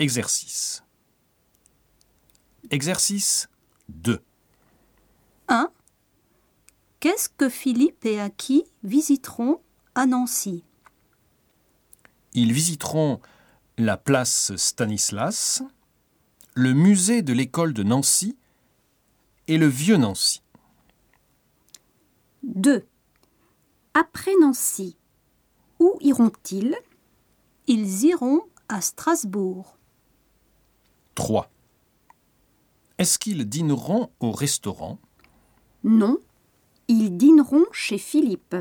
Exercice. Exercice 2. 1. Qu'est-ce que Philippe et Aki visiteront à Nancy? Ils visiteront la place Stanislas, le musée de l'école de Nancy et le vieux Nancy. 2. Après Nancy, où iront-ils? Ils iront à Strasbourg. 3. Est-ce qu'ils dîneront au restaurant? Non, ils dîneront chez Philippe.